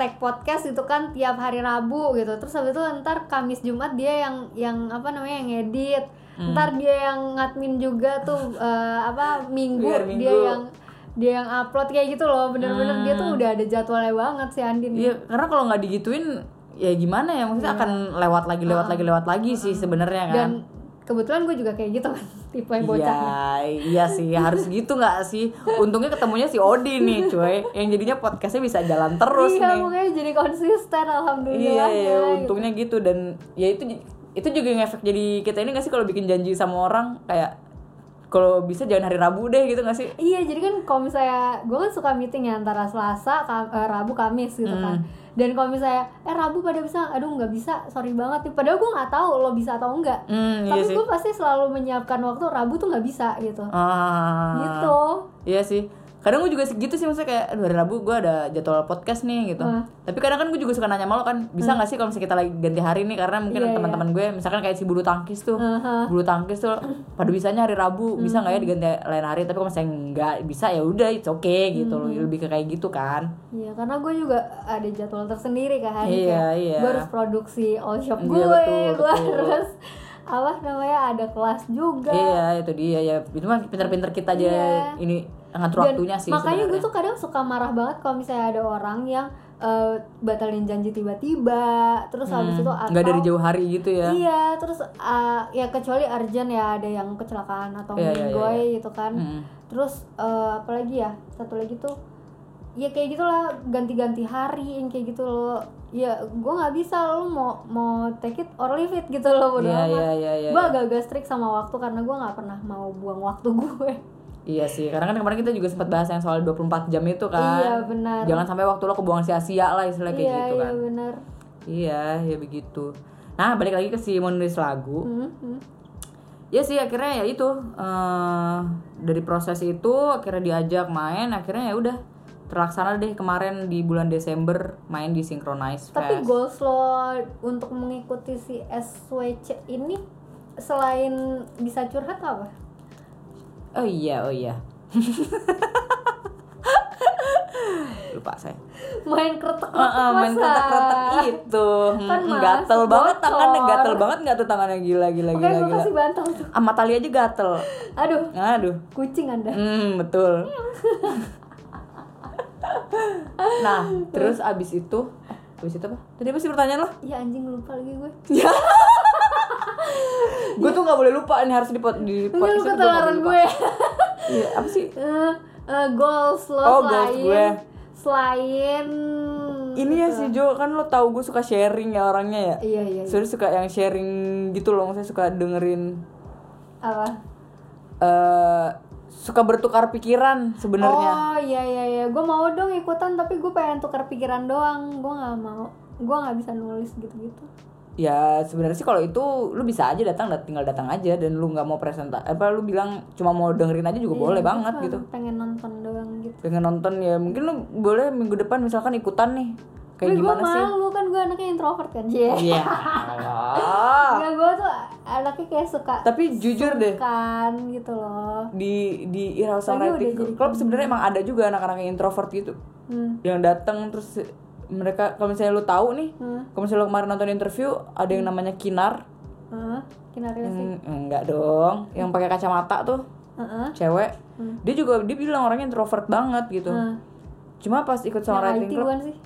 tag podcast itu kan tiap hari Rabu gitu. Terus habis itu ntar Kamis Jumat dia yang yang apa namanya yang edit. Hmm. Ntar dia yang ngadmin juga tuh eh, apa minggu, Biar minggu. dia yang dia yang upload kayak gitu loh. Bener-bener dia tuh udah ada jadwalnya banget si Andin. Iya, karena kalau nggak digituin ya gimana ya maksudnya akan lewat lagi lewat lagi lewat lagi sih sebenarnya kan. Dan kebetulan gue juga kayak gitu kan tipe yang bocah. Iya, iya sih harus gitu nggak sih? Untungnya ketemunya si Odi nih, cuy. Yang jadinya podcastnya bisa jalan terus iya, nih. makanya jadi konsisten alhamdulillah. Iya, iya, untungnya gitu dan ya itu itu juga ngefek jadi kita ini nggak sih kalau bikin janji sama orang kayak kalau bisa jangan hari Rabu deh gitu nggak sih? Iya, jadi kan kalau misalnya gue kan suka meeting ya antara Selasa, Kam- eh, Rabu, Kamis gitu kan. Dan kalau misalnya eh Rabu pada bisa, aduh nggak bisa, sorry banget nih. Padahal gue nggak tahu lo bisa atau enggak. Iya Tapi gue pasti selalu menyiapkan waktu Rabu tuh nggak bisa gitu. Ah, Gitu. Iya sih. Kadang gue juga segitu sih maksudnya kayak aduh hari Rabu gue ada jadwal podcast nih gitu. Hmm. Tapi kadang kan gue juga suka nanya sama lo kan, bisa nggak sih kalau misalnya kita lagi ganti hari nih karena mungkin Iya, teman-teman gue misalkan kayak si bulu tangkis tuh. Aha. Bulu tangkis tuh pada bisanya hari Rabu, bisa nggak ya diganti lain hari? Tapi kalau misalnya nggak bisa ya udah it's okay gitu loh. Lebih ke kayak gitu kan. Iya, karena gue juga ada jadwal tersendiri kan. Iya, Kayak iya. Gue harus produksi all shop gue, betul, gue betul. harus apa namanya ada kelas juga. Iya, itu dia ya. Itu mah pinter-pinter kita aja Iya. ini ngatur Dan waktunya sih makanya gue sebenarnya. tuh kadang suka marah banget kalau misalnya ada orang yang eh, batalin janji tiba-tiba terus habis itu atau Hmm, nggak dari jauh hari gitu ya. iya terus eh, ya kecuali urgent ya ada yang kecelakaan atau Iya, iya, menggoy iya, gitu kan Hmm. terus eh, apalagi ya satu lagi tuh ya kayak gitulah ganti-ganti hari yang kayak gitu loh ya gue nggak bisa lo mau mau take it or leave it gitu loh bodo Iya, amat. iya, iya, iya, gue iya. agak-agak strict sama waktu karena gue nggak pernah mau buang waktu gue Iya sih, karena kan kemarin kita juga sempat bahas yang soal 24 jam itu kan. Iya, benar. Jangan sampai waktu lo kebuang sia-sia lah istilahnya kayak iya gitu iya kan. benar Iya, ya begitu. Nah, balik lagi ke si menulis lagu. Hmm, hmm. Ya sih akhirnya ya itu eh dari proses itu akhirnya diajak main, akhirnya ya udah terlaksana deh kemarin di bulan Desember main di Synchronize Tapi Fest. goals lo untuk mengikuti si SWC ini selain bisa curhat apa? Oh iya, oh iya. Lupa saya. Main kretek Heeh, main kretek-kretek itu. Kan Hmm, gatel banget tangannya, gatel banget nggak tuh tangannya gila gila Oke, gila gue gila. kasih bantal tuh. Sama tali aja gatel. Aduh, Aduh. kucing anda. Hmm, betul. nah, terus abis itu abis itu apa? Tadi apa sih pertanyaan lo? Iya anjing lupa lagi gue. gue tuh nggak boleh lupa nih harus di pot di lu podcast nggak ketularan gue. Iya, apa sih? Eh, eh, goals lo Oh, goals selain gue. selain Ini ya sih Jo, kan lo tau gue suka sharing ya orangnya ya. Iya iya. iya. Suka yang sharing gitu loh, maksudnya suka dengerin Apa? eh suka bertukar pikiran sebenarnya. Oh iya iya iya, gue mau dong ikutan tapi gue pengen tukar pikiran doang, gue nggak mau, gue nggak bisa nulis gitu-gitu. Ya sebenarnya sih kalau itu lu bisa aja datang dat- tinggal datang aja dan lu nggak mau presentasi apa lu bilang cuma mau dengerin aja juga Iya, boleh banget gitu. Pengen nonton doang gitu. Pengen nonton ya mungkin lu boleh minggu depan misalkan ikutan nih. Kayak Tapi gue gimana sih? malu kan gue anaknya introvert kan. Iya. alah. Ya gue tuh anaknya kayak suka Tapi jujur deh kan gitu loh. di di Ira Tapi Songwriting udah jadi Club sebenarnya emang ada juga anak-anak yang introvert gitu Hmm. yang datang terus mereka kalau misalnya lu tahu nih Hmm. kalau misalnya lu kemarin nonton interview ada yang namanya Kinar Heeh. Kinarnya sih. yang enggak dong yang pakai kacamata tuh Heeh. cewek Hmm. dia juga dia bilang orangnya introvert banget gitu Heeh. cuma pas ikut Yang songwriting IT club bukan sih?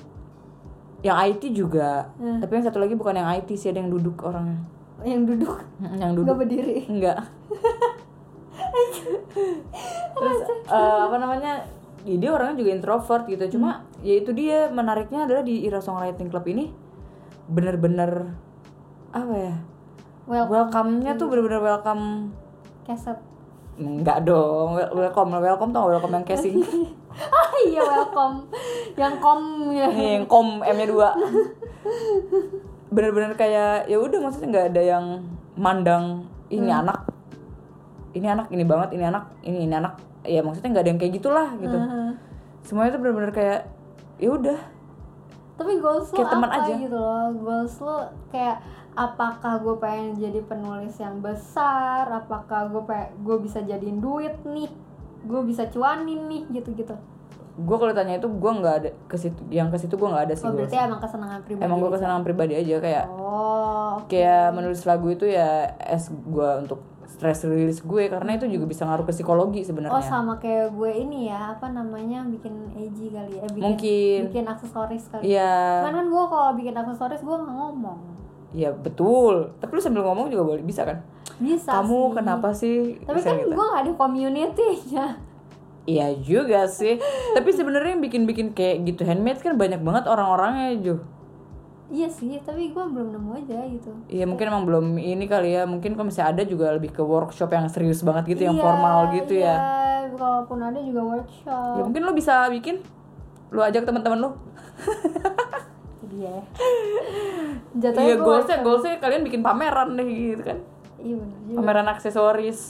yang IT juga Hmm. tapi yang satu lagi bukan yang IT sih ada yang duduk orangnya Yang duduk, yang nggak duduk berdiri. enggak terus eh, apa namanya ya dia orangnya juga introvert gitu. Cuma ya itu dia menariknya adalah di Ira Songwriting Club ini bener-bener apa ya? Welcome. welcome-nya tuh bener-bener welcome. Keset. enggak dong wel- welcome welcome tau welcome yang casing? Ah iya welcome. Yang kom ya. Nih, yang kom M nya dua. Bener-bener kayak ya udah maksudnya nggak ada yang mandang ini anak. Ini anak ini banget ini anak ini ini anak ya maksudnya nggak ada yang kayak gitulah gitu Heeh. semuanya tuh bener-bener kayak ya udah Tapi goals lo Kayak teman apa aja. gitu loh? Goals lo kayak apakah gue pengen jadi penulis yang besar? Apakah gue pengen gue bisa jadiin duit nih? Gue bisa cuanin nih gitu-gitu. gue kalau tanya itu gue nggak ada ke situ yang ke situ gue nggak ada sih Oh berarti emang kesenangan pribadi. emang gue kesenangan pribadi aja kayak Oh. oke. kayak menulis lagu itu ya es gue untuk stress release gue karena itu juga bisa ngaruh ke psikologi Oh sebenarnya sama kayak gue ini ya apa namanya bikin AG kali ya bikin Mungkin. bikin aksesoris kali. Iya, Cuman kan gue kalau bikin aksesoris gue nggak ngomong. ya betul. Tapi lu sambil ngomong juga boleh bisa kan? Bisa Kamu sih. kenapa sih? Tapi Bisa kan gitu. gue gak ada community-nya. Iya juga sih. Tapi sebenarnya yang bikin-bikin kayak gitu handmade kan banyak banget orang-orangnya Jo. Iya sih, tapi gue belum nemu aja gitu. Iya mungkin emang belum ini kali ya. Mungkin kalau misalnya ada juga lebih ke workshop yang serius banget gitu, yang Iya, formal gitu ya. Iya, kalaupun ada juga workshop. Ya mungkin lo bisa bikin. Lu ajak teman-teman lu. Jadi ya. Jatuhnya Iya goalsnya, goalsnya kalian bikin pameran deh gitu kan. Iya bener juga. Pameran aksesoris.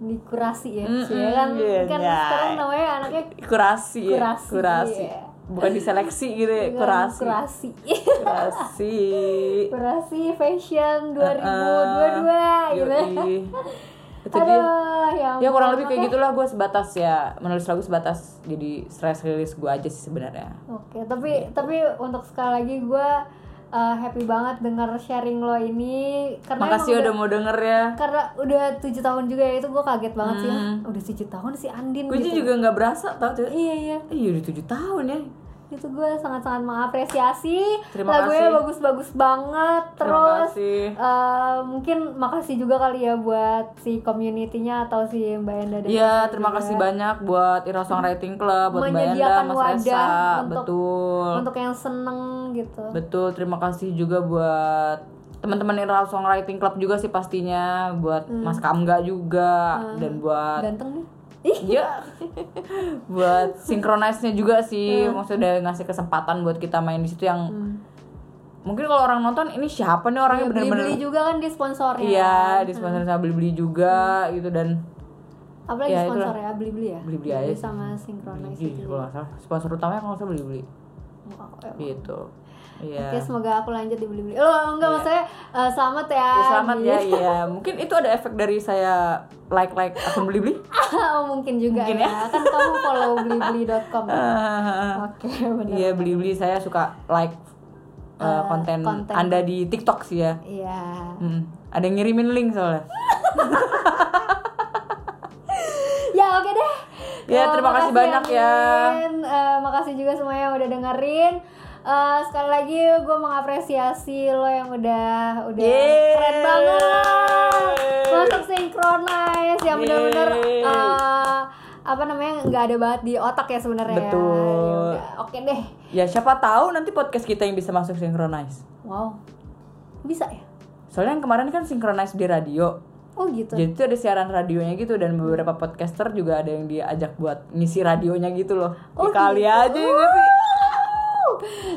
Dikurasi ya, Mm-mm, Cie. kan, iya, kan iya. sekarang namanya anaknya Kurasi ya. Kurasi, Kurasi. iya. Bukan diseleksi gitu ya, bukan kurasi. kurasi. Kurasi. kurasi fashion 2022 Uh, gitu. yoi. Itu dia. Aduh, ya, Ya kurang lebih kayak gitulah gue sebatas ya menulis lagu sebatas jadi stress release gue aja sih sebenarnya. Oke, tapi tapi untuk sekali lagi gue uh, happy banget denger sharing lo ini karena Makasih emang udah mau denger ya. karena udah tujuh tahun juga ya itu gue kaget banget sih Hmm. ah, udah tujuh tahun si Andin Gue gitu juga nggak berasa tau tuh. iya iya Iya udah tujuh tahun ya. Itu gue sangat sangat mengapresiasi Terima lagunya bagus-bagus banget Terima terus kasih. uh, mungkin makasih juga kali ya buat si community-nya atau si Mbak Enda dan Iya terima juga. kasih banyak buat Ira Songwriting Club, buat Mbak Enda, Mas wadah untuk- betul. untuk yang seneng gitu Betul, terima kasih juga buat teman-teman Ira Songwriting Club juga sih pastinya, buat Hmm. Mas Kamga juga dan buat ganteng nih ih Iya. buat sinkronize-nya juga sih. Maksudnya udah ngasih kesempatan buat kita main di situ yang Hmm. mungkin kalau orang nonton ini siapa nih orangnya Iya, bener-bener beli-beli juga kan di sponsornya Iya, di sponsor sama beli-beli juga gitu dan apalagi Ya, sponsor itulah. ya beli-beli ya Beli-beli aja sama Synchronize Ih, itu kalau salah sponsor utamanya kalau salah beli-beli Wow, emang. gitu. Iya. Oke, semoga aku lanjut di beli-beli. Oh, enggak maksudnya eh, selamat ya. Ya, selamat ya, iya. Mungkin itu ada efek dari saya like-like akun beli-beli. oh, mungkin juga Mungkin ya. ya. Kan kamu follow blibli.com. Ah, Oke, benar. Iya, beli-beli saya suka like uh, konten, konten. Anda di TikTok sih ya. Iya. Hmm, ada yang ngirimin link soalnya. Ya, oke deh. Ya, terima kasih banyak ya. Eh, makasih juga semuanya udah dengerin. Eh, sekali lagi gue mengapresiasi lo yang udah udah Yeay. keren banget masuk synchronize yang bener-bener Yeay. eh, apa namanya nggak ada banget di otak ya sebenarnya ya. Betul. Ya oke deh Ya siapa tahu nanti podcast kita yang bisa masuk synchronize. wow bisa ya Soalnya yang kemarin kan synchronize di radio. oh gitu Jadi tuh ada siaran radionya gitu dan beberapa podcaster juga ada yang diajak buat ngisi radionya gitu loh. Oh, Ya kali gitu. aja ya sih?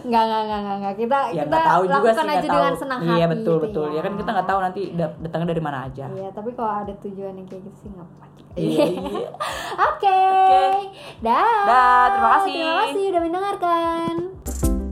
Nggak, nggak, nggak, nggak, nggak. Kita, Ya kita nggak tahu juga lakukan sih nggak aja tahu. dengan senang hati Iya betul gitu betul. Ya. kan kita nggak tahu nanti da- datangnya dari mana aja. Iya, tapi kalau ada tujuan yang kayak gitu sih ngapain Iya. iya. Oke. Oke. Dah. Dah, terima kasih. Terima kasih udah mendengarkan.